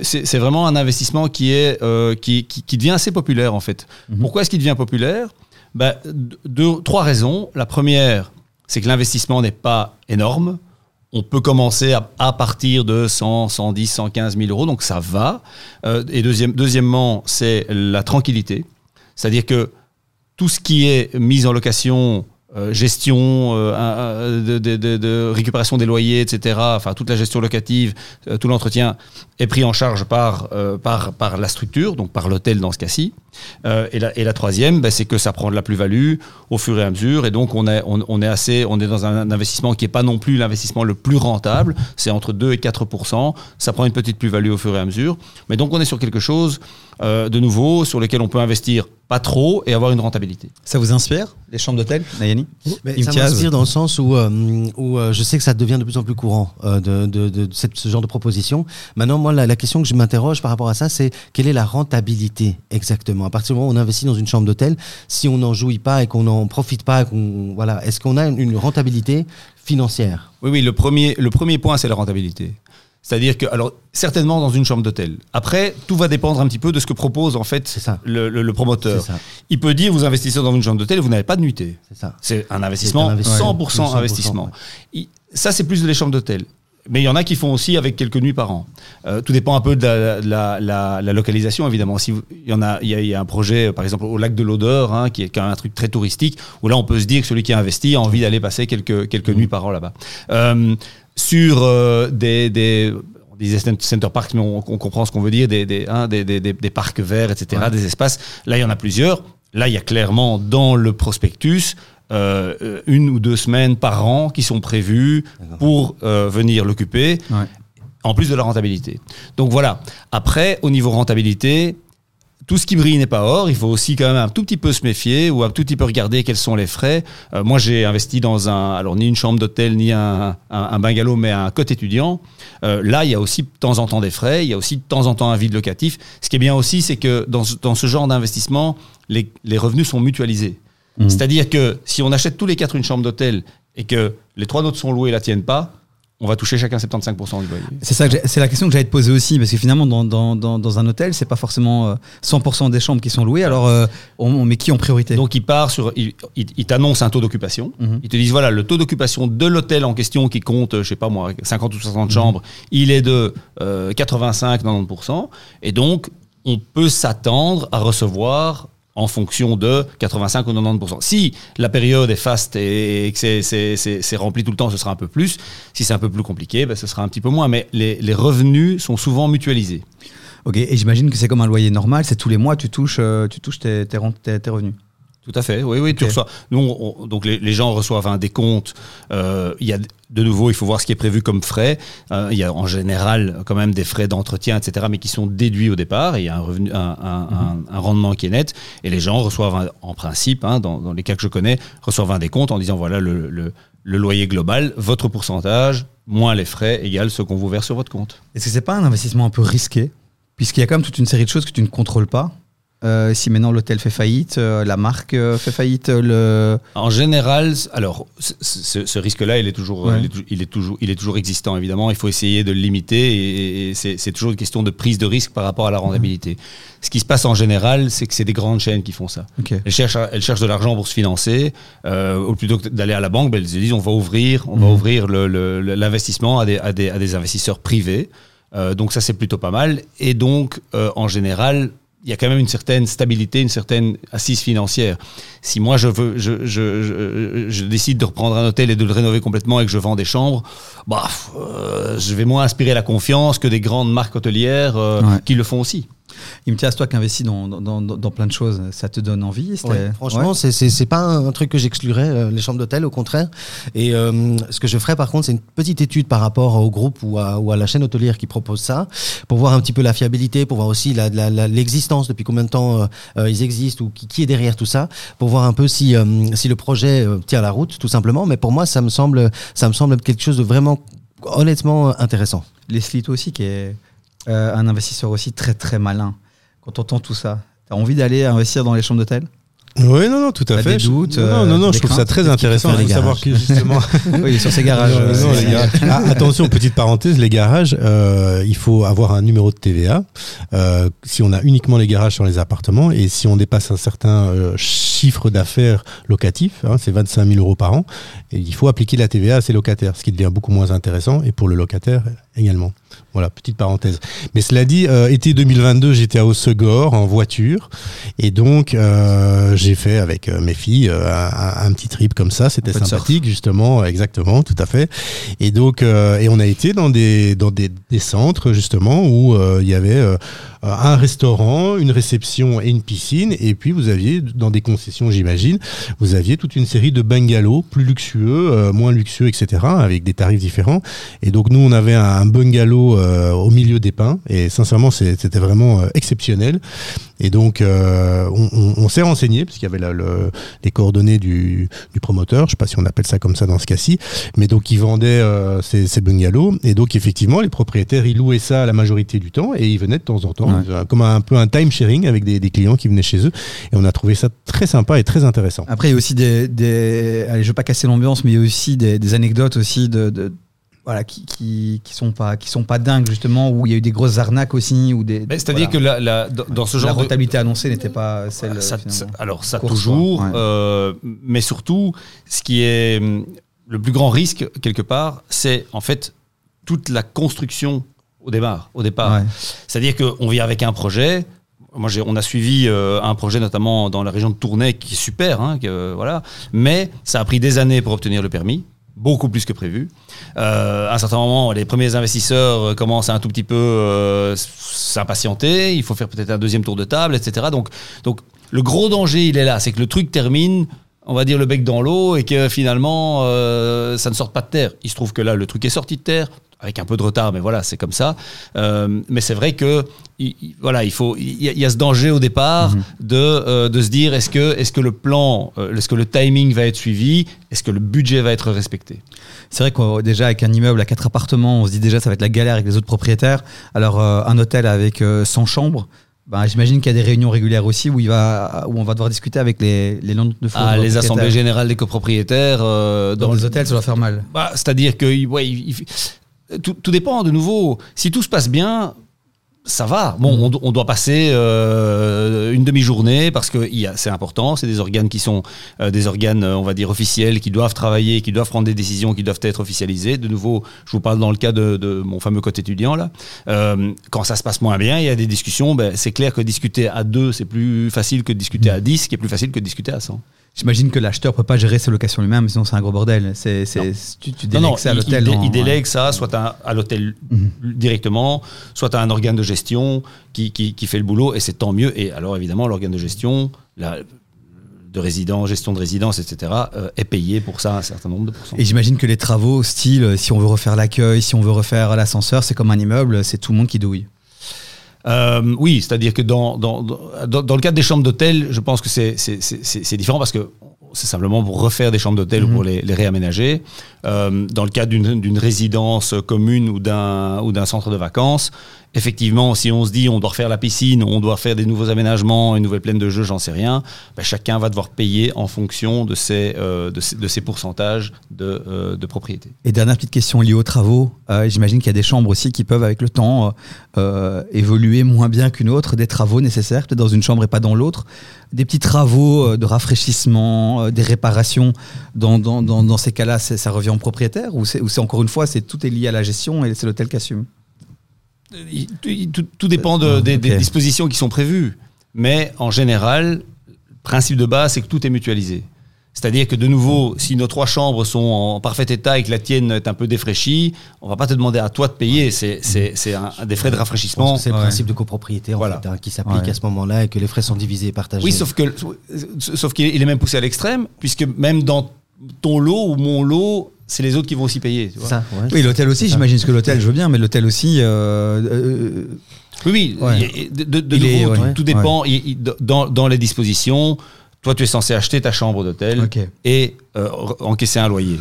Speaker 2: c'est vraiment un investissement qui est qui, qui, qui devient assez populaire en fait. Pourquoi est-ce qu'il devient populaire? De- deux, trois raisons. La première, c'est que l'investissement n'est pas énorme. On peut commencer à, partir de 100, 110, 115 000 euros, donc ça va. Euh, et deuxième, deuxièmement, c'est la tranquillité. C'est-à-dire que tout ce qui est mise en location, euh, gestion, euh, de, récupération des loyers, etc., enfin toute la gestion locative, euh, tout l'entretien est pris en charge par, par, la structure, donc par l'hôtel dans ce cas-ci. Et, la, troisième, ben, c'est que ça prend de la plus-value au fur et à mesure, et donc on est, on est assez, on est dans un investissement qui n'est pas non plus l'investissement le plus rentable, c'est entre 2 et 4% ça prend une petite plus-value au fur et à mesure, mais donc on est sur quelque chose euh, de nouveau sur lequel on peut investir pas trop et avoir une rentabilité.
Speaker 1: Ça vous inspire, les chambres d'hôtel, Nayani
Speaker 4: Mais ça m'inspire dans le sens où, euh, où euh, je sais que ça devient de plus en plus courant euh, de, de, de cette- ce genre de proposition. Maintenant, moi, la, la question que je m'interroge par rapport à ça, c'est quelle est la rentabilité exactement? À partir du moment où on investit dans une chambre d'hôtel, si on n'en jouit pas et qu'on n'en profite pas, qu'on voilà, est-ce qu'on a une, une rentabilité financière?
Speaker 2: Oui, oui, le premier, le premier point, c'est la rentabilité. C'est-à-dire que, alors, certainement dans une chambre d'hôtel. Après, tout va dépendre un petit peu de ce que propose en fait
Speaker 4: ça.
Speaker 2: le, le- le promoteur.
Speaker 4: Ça.
Speaker 2: Il peut dire, vous investissez dans une chambre d'hôtel et vous n'avez pas de nuitée.
Speaker 4: C'est
Speaker 2: un investissement,
Speaker 4: un investissement.
Speaker 2: 100%,
Speaker 4: 100%,
Speaker 2: investissement.
Speaker 4: ouais.
Speaker 2: Il- Ça, c'est plus les chambres d'hôtel. Mais il y en a qui font aussi avec quelques nuits par an. Euh, tout dépend un peu de la, de la- la- la localisation, évidemment. Si vous- il, y en a, il, y a, il y a un projet, euh, par exemple, au lac de l'Odeur, hein, qui est quand même un truc très touristique, où là, on peut se dire que celui qui a investi a envie d'aller passer quelques, quelques nuits par an là-bas. Euh, sur euh, des, des- on disait cent- center parks, mais on, on comprend ce qu'on veut dire, des, des, hein, des, des- des- des parcs verts, etc., des espaces. Là, il y en a plusieurs. Là, il y a clairement dans le prospectus euh, une ou deux semaines par an qui sont prévues pour euh, venir l'occuper,
Speaker 1: Ouais.
Speaker 2: en plus de la rentabilité. Donc voilà. Après, au niveau rentabilité, tout ce qui brille n'est pas or. Il faut aussi quand même un tout petit peu se méfier ou un tout petit peu regarder quels sont les frais. Euh, moi, j'ai investi dans un, alors ni une chambre d'hôtel ni un, un, un bungalow, mais un cote étudiant. Euh, là, il y a aussi de temps en temps des frais. Il y a aussi de temps en temps un vide locatif. Ce qui est bien aussi, c'est que dans, ce- dans ce genre d'investissement, les, les revenus sont mutualisés. C'est-à-dire que si on achète tous les quatre une chambre d'hôtel et que les trois autres sont loués et la tiennent pas, on va toucher chacun 75% du loyer.
Speaker 1: C'est ça, c'est la question que j'allais te poser aussi, parce que finalement, dans, dans, dans, dans un hôtel, c'est pas forcément euh, 100% des chambres qui sont louées. Alors, euh, on, on met qui en priorité?
Speaker 2: Donc il part sur, il, il, il t'annonce un taux d'occupation.
Speaker 1: Mhm.
Speaker 2: Ils te disent voilà le taux d'occupation de l'hôtel en question qui compte, euh, je sais pas moi, 50 ou 60 chambres, il est de euh, 85-90%. Et donc on peut s'attendre à recevoir en fonction de 85 ou 90%. Si la période est faste et que c'est- rempli tout le temps, ce sera un peu plus. Si c'est un peu plus compliqué, ben, ce sera un petit peu moins. Mais les, les revenus sont souvent mutualisés.
Speaker 1: Ok, et j'imagine que c'est comme un loyer normal, c'est tous les mois tu touches, euh, tu touches tes- tes revenus.
Speaker 2: Tout à fait, oui, oui, tu reçois. Nous, on- on- donc les, les gens reçoivent un décompte. Euh, il y a de nouveau, il faut voir ce qui est prévu comme frais. Euh, il y a en général quand même des frais d'entretien, etc., mais qui sont déduits au départ. Et il y a un, revenu, un, un rendement qui est net. Et les gens reçoivent, en principe, hein, dans, dans les cas que je connais, reçoivent un décompte en disant voilà le, le- le loyer global, votre pourcentage moins les frais égale ce qu'on vous verse sur votre compte.
Speaker 1: Est-ce que c'est pas un investissement un peu risqué? Puisqu'il y a quand même toute une série de choses que tu ne contrôles pas. Euh, si maintenant l'hôtel fait faillite, euh, la marque euh, fait faillite, le...
Speaker 2: En général, alors ce, risque-là, il est toujours,
Speaker 1: Ouais.
Speaker 2: il, est, tou- il est toujours, il est toujours existant évidemment. Il faut essayer de le limiter et, et c'est toujours une question de prise de risque par rapport à la rentabilité. Ce qui se passe en général, c'est que c'est des grandes chaînes qui font ça. Elles cherchent, elles cherchent de l'argent pour se financer. Au plutôt que d'aller à la banque, ben, elles se disent on va ouvrir, on va
Speaker 1: Mhm.
Speaker 2: ouvrir l'investissement à des, à, des, à des investisseurs privés. Donc ça c'est plutôt pas mal. Et donc en général, il y a quand même une certaine stabilité, une certaine assise financière. Si moi je veux, je, je, je, je décide de reprendre un hôtel et de le rénover complètement et que je vends des chambres, bah, euh, je vais moins inspirer la confiance que des grandes marques hôtelières euh,
Speaker 1: Ouais.
Speaker 2: qui le font aussi.
Speaker 1: Il me tient à toi qui investis dans, dans, dans, plein de choses, ça te donne envie
Speaker 4: Ouais, franchement,
Speaker 1: Ouais.
Speaker 4: c'est pas un, un truc que j'exclurais euh, les chambres d'hôtel, au contraire. Et euh, ce que je ferais par contre, c'est une petite étude par rapport au groupe ou à, ou à la chaîne hôtelière qui propose ça, pour voir un petit peu la fiabilité, pour voir aussi l'existence, depuis combien de temps euh, ils existent ou qui, qui est derrière tout ça, pour voir un peu si si le projet tient la route, tout simplement. Mais pour moi, ça me semble ça me semble quelque chose de vraiment honnêtement intéressant.
Speaker 1: Leslie, toi aussi, qui est euh, un investisseur aussi très très malin. Quand tu entends tout ça, t'as envie d'aller investir dans les chambres d'hôtel?
Speaker 3: Oui, non, non, tout à fait.
Speaker 1: des doutes,
Speaker 3: non, non,
Speaker 1: euh,
Speaker 3: non, non, je trouve ça très intéressant. faut savoir que justement,
Speaker 1: Oui, sur ses garages. Euh.
Speaker 3: Ah, attention, petite parenthèse, les garages, il faut avoir un numéro de TVA. si on a uniquement les garages sur les appartements et si on dépasse un certain chiffre d'affaires locatif, hein, c'est 25 000 euros par an, et il faut appliquer la TVA à ses locataires, ce qui devient beaucoup moins intéressant et pour le locataire également. Voilà, petite parenthèse. Mais cela dit, euh, été 2022, j'étais à Hossegor en voiture et donc euh, j'ai fait avec euh, mes filles euh, un, un petit trip comme ça. C'était sympathique, justement, exactement, tout à fait. Et donc, et on a été dans des dans des, des centres justement où il y avait un restaurant, une réception et une piscine. Et puis vous aviez dans des concessions, j'imagine, vous aviez toute une série de bungalows plus luxueux, moins luxueux, etc., avec des tarifs différents. Et donc nous, on avait un, un bungalow euh, au milieu des pins. Et sincèrement, c'était vraiment euh, exceptionnel. Et donc, euh, on, on- on s'est renseigné, parce qu'il y avait le- les coordonnées du, du promoteur, je sais pas si on appelle ça comme ça dans ce cas-ci, mais donc ils vendaient euh, ces, bungalows. Et donc, effectivement, les propriétaires, ils louaient ça la majorité du temps, et ils venaient de temps en temps,
Speaker 1: Ouais.
Speaker 3: comme un, peu un time sharing avec des, des clients qui venaient chez eux. Et on a trouvé ça très sympa et très intéressant.
Speaker 1: Après, il y a aussi des, des- allez, je veux pas casser l'ambiance, mais il y a aussi des, des anecdotes aussi de, de- voilà, qui, qui, qui sont pas, qui sont pas dingues justement, où il y a eu des grosses arnaques aussi, ou des.
Speaker 2: C'est-à-dire que la- la- dans, ce
Speaker 1: la
Speaker 2: genre de,
Speaker 1: rentabilité annoncée n'était pas celle.
Speaker 2: Ça- ça- alors ça toujours,
Speaker 1: ouais.
Speaker 2: euh, mais surtout, ce qui est hum, le plus grand risque quelque part, c'est en fait toute la construction au départ. Au départ,
Speaker 1: Ouais.
Speaker 2: c'est-à-dire qu'on vient avec un projet. Moi, j'ai- on a suivi euh, un projet notamment dans la région de Tournai qui est super, hein, que, voilà. Mais ça a pris des années pour obtenir le permis, beaucoup plus que prévu. Euh, à un certain moment, les premiers investisseurs euh, commencent à un tout petit peu euh, s'impatienter. Il faut faire peut-être un deuxième tour de table, etc. Donc, le gros danger, il est là, c'est que le truc termine. On va dire le bec dans l'eau et que finalement ça ne sorte pas de terre. Il se trouve que là le truc est sorti de terre avec un peu de retard, mais voilà c'est comme ça. Euh, mais c'est vrai que il, il- voilà il faut il y, a- il y a ce danger au départ de euh, de se dire est-ce que est-ce que le plan euh, est-ce que le timing va être suivi? Est-ce que le budget va être respecté?
Speaker 1: C'est vrai que déjà avec un immeuble à quatre appartements, on se dit déjà ça va être la galère avec les autres propriétaires. Alors un hôtel avec euh, 100 chambres, ben, j'imagine qu'il y a des réunions régulières aussi où il va où on va devoir discuter avec les les de
Speaker 2: ah, les assemblées générales des copropriétaires euh,
Speaker 1: dans les hôtels, ça doit faire mal.
Speaker 2: Bah, C'est-à-dire que ouais, il- tout, tout dépend de nouveau. Si tout se passe bien, ça va. Bon, on, do- on doit passer euh, une demi-journée parce que c'est important. C'est des organes qui sont euh, des organes, euh, on va dire officiels, qui doivent travailler, qui doivent prendre des décisions, qui doivent être officialisées. De nouveau, je vous parle dans le cas de, de mon fameux côté étudiant là. Euh, quand ça se passe moins bien, il y a des discussions. Ben, c'est clair que discuter à deux, c'est plus facile que discuter à dix, qui est plus facile que discuter à 100.
Speaker 1: J'imagine que l'acheteur peut pas gérer ses locations lui-même, sinon c'est un gros bordel. C'est, c'est, tu, tu délègues
Speaker 2: non,
Speaker 1: ça à l'hôtel.
Speaker 2: il, dé-
Speaker 1: en-
Speaker 2: il délègue ça soit à, à l'hôtel
Speaker 1: Mhm.
Speaker 2: directement, soit à un organe de gestion qui, qui, qui fait le boulot, et c'est tant mieux. Et alors évidemment, l'organe de gestion, la, de résidence, gestion de résidence, etc., euh, est payé pour ça un certain nombre de pourcents.
Speaker 1: Et j'imagine que les travaux, style, si on veut refaire l'accueil, si on veut refaire l'ascenseur, c'est comme un immeuble, c'est tout le monde qui douille.
Speaker 2: Euh, oui, c'est-à-dire que dans, dans, dans, dans le cadre des chambres d'hôtel, je pense que c'est différent parce que c'est simplement pour refaire des chambres d'hôtel ou
Speaker 1: Mhm.
Speaker 2: pour les, les réaménager. Euh, dans le cadre d'une d'une résidence commune ou d'un ou d'un centre de vacances, effectivement, si on se dit on doit refaire la piscine, on doit faire des nouveaux aménagements, une nouvelle plaine de jeu, j'en sais rien, ben, chacun va devoir payer en fonction de ses, euh, de pourcentages de, euh, de propriété.
Speaker 1: Et dernière petite question liée aux travaux, euh, j'imagine qu'il y a des chambres aussi qui peuvent, avec le temps, évoluer moins bien qu'une autre, des travaux nécessaires, peut-être dans une chambre et pas dans l'autre, des petits travaux de rafraîchissement, des réparations. Dans, dans, dans, dans ces cas-là, ça revient au propriétaire ou c'est encore une fois, c'est tout est lié à la gestion et c'est l'hôtel qui assume?
Speaker 2: Tout, tout dépend de- des, dispositions qui sont prévues. Mais en général, le principe de base, c'est que tout est mutualisé. C'est-à-dire que de nouveau, si nos trois chambres sont en parfait état et que la tienne est un peu défraîchie, on va pas te demander à toi de payer. C'est des frais de rafraîchissement.
Speaker 4: c'est le
Speaker 1: Ouais.
Speaker 4: principe de copropriété en
Speaker 2: Voilà.
Speaker 4: fait, hein, qui s'applique
Speaker 1: Ouais.
Speaker 4: à ce moment-là et que les frais sont divisés et partagés.
Speaker 2: Oui, sauf que sauf qu'il est- il est même poussé à l'extrême, puisque même dans ton lot ou mon lot, c'est les autres qui vont aussi payer. tu vois.
Speaker 4: ça, ouais.
Speaker 1: Oui, l'hôtel aussi, j'imagine que l'hôtel, je veux bien, mais l'hôtel aussi. euh, euh,
Speaker 2: Oui, oui.
Speaker 1: Ouais.
Speaker 2: De, de- de
Speaker 1: Il est-
Speaker 2: nouveau,
Speaker 1: ouais.
Speaker 2: tout, dépend. il- il- dans, dans les dispositions, toi, tu es censé acheter ta chambre d'hôtel et euh, encaisser un loyer.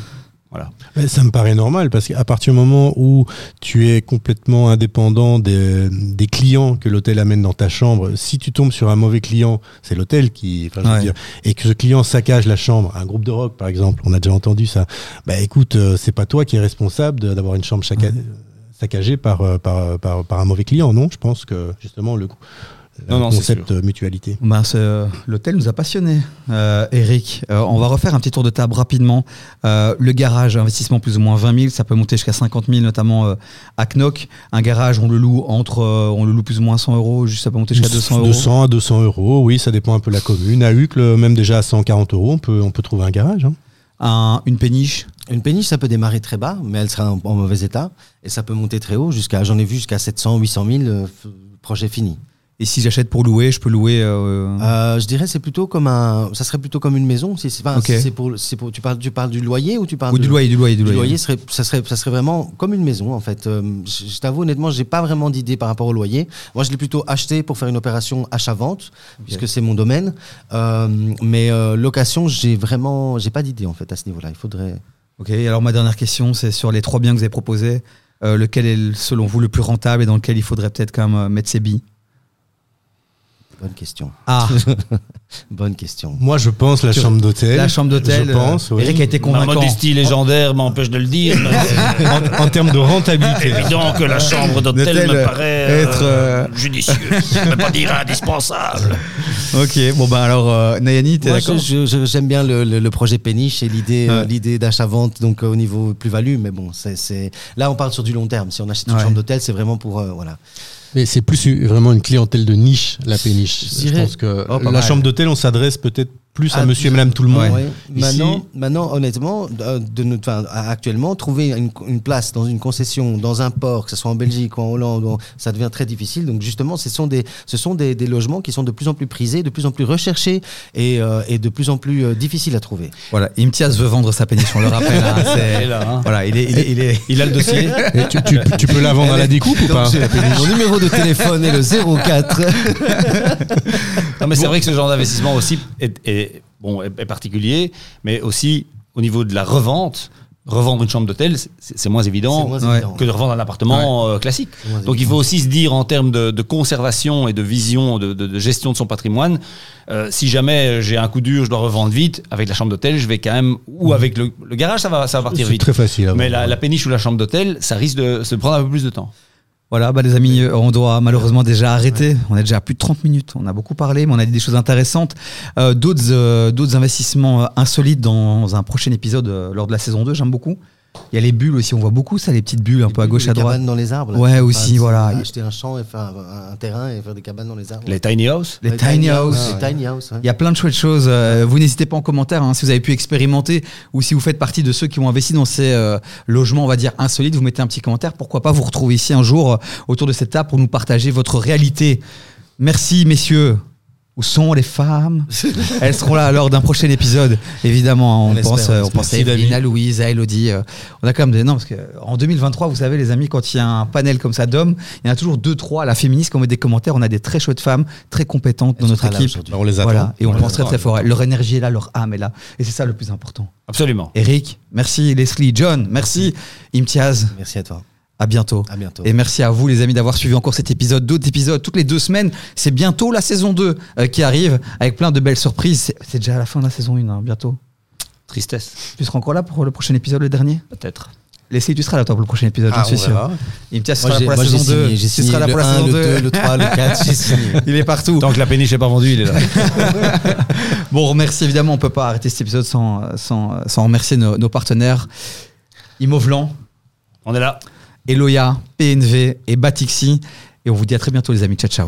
Speaker 2: Voilà.
Speaker 3: Mais Ça me paraît normal parce qu'à partir du moment où tu es complètement indépendant des, des clients que l'hôtel amène dans ta chambre, si tu tombes sur un mauvais client, c'est l'hôtel qui, enfin, je veux
Speaker 1: Ouais.
Speaker 3: dire, et que ce client saccage la chambre, un groupe de rock par exemple, on a déjà entendu ça. Bah écoute, euh, c'est pas toi qui es responsable d'avoir une chambre saccagée par, euh, par, par, par un mauvais client, non? Je pense que justement le,
Speaker 2: Non, non, c'est
Speaker 3: concept euh, mutualité.
Speaker 1: Ben, c'est, euh, l'hôtel nous a passionnés. Euh, Eric, euh, on va refaire un petit tour de table rapidement. Euh, le garage, investissement plus ou moins 20 000, ça peut monter jusqu'à 50 000, notamment euh, à Knock. Un garage, on le loue entre, euh, on le loue plus ou moins 100 euros, juste ça peut monter jusqu'à 200 euros.
Speaker 3: 200 à 200 euros, oui, ça dépend un peu de la commune. À Uccle, même déjà à 140 euros, on peut, on peut trouver un garage. hein.
Speaker 1: Un- une péniche.
Speaker 4: Une péniche, ça peut démarrer très bas, mais elle sera en, en mauvais état. Et ça peut monter très haut, jusqu'à, j'en ai vu jusqu'à 700, 800 000, euh, f- projet fini.
Speaker 1: Et si j'achète pour louer, je peux louer. euh,
Speaker 4: Euh, je dirais c'est plutôt comme un, ça serait plutôt comme une maison. Si c'est, enfin,
Speaker 1: Ok.
Speaker 4: si c'est pour, c'est pour, tu parles, tu parles du loyer ou tu parles
Speaker 1: ou
Speaker 4: de-
Speaker 1: du loyer, du loyer, du
Speaker 4: Du
Speaker 1: loyer.
Speaker 4: loyer, serait, ça, serait, ça serait vraiment comme une maison en fait. Euh, je je t'avoue honnêtement, j'ai pas vraiment d'idée par rapport au loyer. Moi, je l'ai plutôt acheté pour faire une opération achat-vente, puisque c'est mon domaine. Euh, mais location, j'ai vraiment, j'ai pas d'idée en fait à ce niveau-là. Il faudrait.
Speaker 1: Ok, alors ma dernière question, c'est sur les trois biens que vous avez proposés. lequel est selon vous le plus rentable et dans lequel il faudrait peut-être quand même mettre ses billes?
Speaker 4: Bonne question.
Speaker 1: Ah,
Speaker 4: Bonne question.
Speaker 3: Moi, je pense la chambre d'hôtel.
Speaker 1: la chambre d'hôtel.
Speaker 3: Je pense,
Speaker 1: euh,
Speaker 3: oui.
Speaker 1: Eric a été
Speaker 2: Ma
Speaker 1: convaincant.
Speaker 2: modestie légendaire m'empêche de le dire. mais
Speaker 3: en, en termes de rentabilité.
Speaker 2: C'est évident que la chambre d'hôtel me
Speaker 1: euh,
Speaker 2: paraît
Speaker 1: être,
Speaker 2: euh,
Speaker 1: euh,
Speaker 2: judicieuse. Je ne veux pas dire indispensable.
Speaker 1: Ok, bon ben alors euh, Nayani, t'es d'accord?
Speaker 4: je- je- je- j'aime bien le, le- le projet péniche et l'idée, euh,
Speaker 1: Ouais.
Speaker 4: l'idée d'achat-vente donc euh, au niveau plus-value. Mais bon, c'est, c'est- là, on parle sur du long terme. Si on achète une
Speaker 1: Ouais.
Speaker 4: chambre d'hôtel, c'est vraiment pour euh, voilà.
Speaker 3: Mais c'est plus vraiment une clientèle de niche, la péniche.
Speaker 4: Je
Speaker 3: Je, pense que
Speaker 1: Oh,
Speaker 3: la
Speaker 1: mal.
Speaker 3: chambre d'hôtel, on s'adresse peut-être plus à
Speaker 4: Ah,
Speaker 3: monsieur et madame tout le monde.
Speaker 1: Ouais.
Speaker 4: Ouais.
Speaker 3: Ici-
Speaker 4: Maintenant, maintenant, honnêtement, de, de enfin, actuellement, trouver une, une place dans une concession, dans un port, que ce soit en Belgique ou en Hollande, ça devient très difficile. Donc justement, ce sont des, ce sont des, des logements qui sont de plus en plus prisés, de plus en plus recherchés et, euh, et de plus en plus euh, difficiles à trouver.
Speaker 1: Voilà, Imtiaz veut vendre sa péniche, on le rappelle. hein,
Speaker 2: est là, hein.
Speaker 1: Voilà, il est, il est, il est-
Speaker 2: Il a le dossier.
Speaker 3: Et tu, tu- tu peux la vendre à la découpe ou pas
Speaker 4: Mon numéro de téléphone est le 04.
Speaker 2: Non, mais c'est vrai que ce genre d'investissement aussi est, est- bon, est, est particulier, mais aussi au niveau de la revente, revendre une chambre d'hôtel, c'est moins évident
Speaker 4: moins
Speaker 1: Ouais.
Speaker 2: que de revendre un appartement euh, classique. Donc il faut aussi se dire en termes de, de conservation et de vision, de, de- de gestion de son patrimoine, euh, si jamais j'ai un coup dur, je dois revendre vite, avec la chambre d'hôtel, je vais quand même, ou avec le, le garage, ça va, ça va partir
Speaker 3: C'est
Speaker 2: vite.
Speaker 3: très facile
Speaker 2: Mais la, la péniche ou la chambre d'hôtel, ça risque de se prendre un peu plus de temps.
Speaker 1: Voilà, bah les amis, euh, on doit malheureusement déjà arrêter. On est déjà à plus de 30 minutes. On a beaucoup parlé, mais on a dit des choses intéressantes. Euh, d'autres, euh, d'autres investissements insolites dans un prochain épisode euh, lors de la saison 2, j'aime beaucoup. Il y a les bulles aussi, on voit beaucoup ça, les petites bulles un peu à gauche,
Speaker 4: Les
Speaker 1: à droite.
Speaker 4: cabanes dans les arbres. là.
Speaker 1: Ouais, aussi, voilà.
Speaker 4: Acheter un champ et faire un, un terrain et faire des cabanes dans les arbres.
Speaker 2: Les tiny house
Speaker 1: Les tiny house.
Speaker 4: Les tiny house. ouais.
Speaker 1: Il y a plein de chouettes choses. Euh, vous n'hésitez pas en commentaire hein, si vous avez pu expérimenter ou si vous faites partie de ceux qui ont investi dans ces euh, logements, on va dire, insolites. Vous mettez un petit commentaire. Pourquoi pas vous retrouver ici un jour euh, autour de cette table pour nous partager votre réalité. Merci, messieurs. Où sont les femmes Elles seront là lors d'un prochain épisode, évidemment. On,
Speaker 4: On
Speaker 1: pense,
Speaker 4: on
Speaker 1: euh, on pense à Louise, à Elodie. euh, on a quand même des. Non, parce que en 2023, vous savez, les amis, quand il y a un panel comme ça d'hommes, il y en a toujours deux, trois la féministe qui ont met des commentaires. On a des très chouettes femmes, très compétentes dans notre
Speaker 4: là
Speaker 1: équipe.
Speaker 3: on les attend.
Speaker 1: Voilà, et on, pense très très fort. Leur énergie est là, leur âme est là. Et c'est ça le plus important.
Speaker 2: Absolument.
Speaker 1: Eric, merci. Leslie, John, merci. Imtiaz,
Speaker 4: Merci à toi.
Speaker 1: À bientôt.
Speaker 4: À bientôt.
Speaker 1: Et merci à vous les amis d'avoir suivi encore cet épisode, d'autres épisodes toutes les deux semaines. C'est bientôt la saison 2 euh, qui arrive avec plein de belles surprises. C'est- déjà la fin de la saison 1, hein, bientôt.
Speaker 2: Tristesse.
Speaker 1: Tu seras encore là pour le prochain épisode, le dernier?
Speaker 2: Peut-être.
Speaker 1: Leslie, tu seras là toi pour le prochain épisode,
Speaker 4: Ah,
Speaker 1: j'en suis sûr.
Speaker 4: verra.
Speaker 1: Imtiaz
Speaker 4: Moi,
Speaker 1: sera là pour la saison 2.
Speaker 4: signé, j'ai
Speaker 1: Tu seras là pour la
Speaker 4: 1,
Speaker 1: saison
Speaker 4: le
Speaker 1: 2.
Speaker 4: 2, le 3, le 4, j'ai signé.
Speaker 1: Il est partout.
Speaker 2: Tant que la péniche n'est pas vendue, il est là.
Speaker 1: Bon, on remercie évidemment, on peut pas arrêter cet épisode sans, sans, sans remercier nos, nos partenaires. Imovlan,
Speaker 2: On est là.
Speaker 1: Eloya, PNV et Batixi. Et on vous dit à très bientôt les amis. Ciao ciao.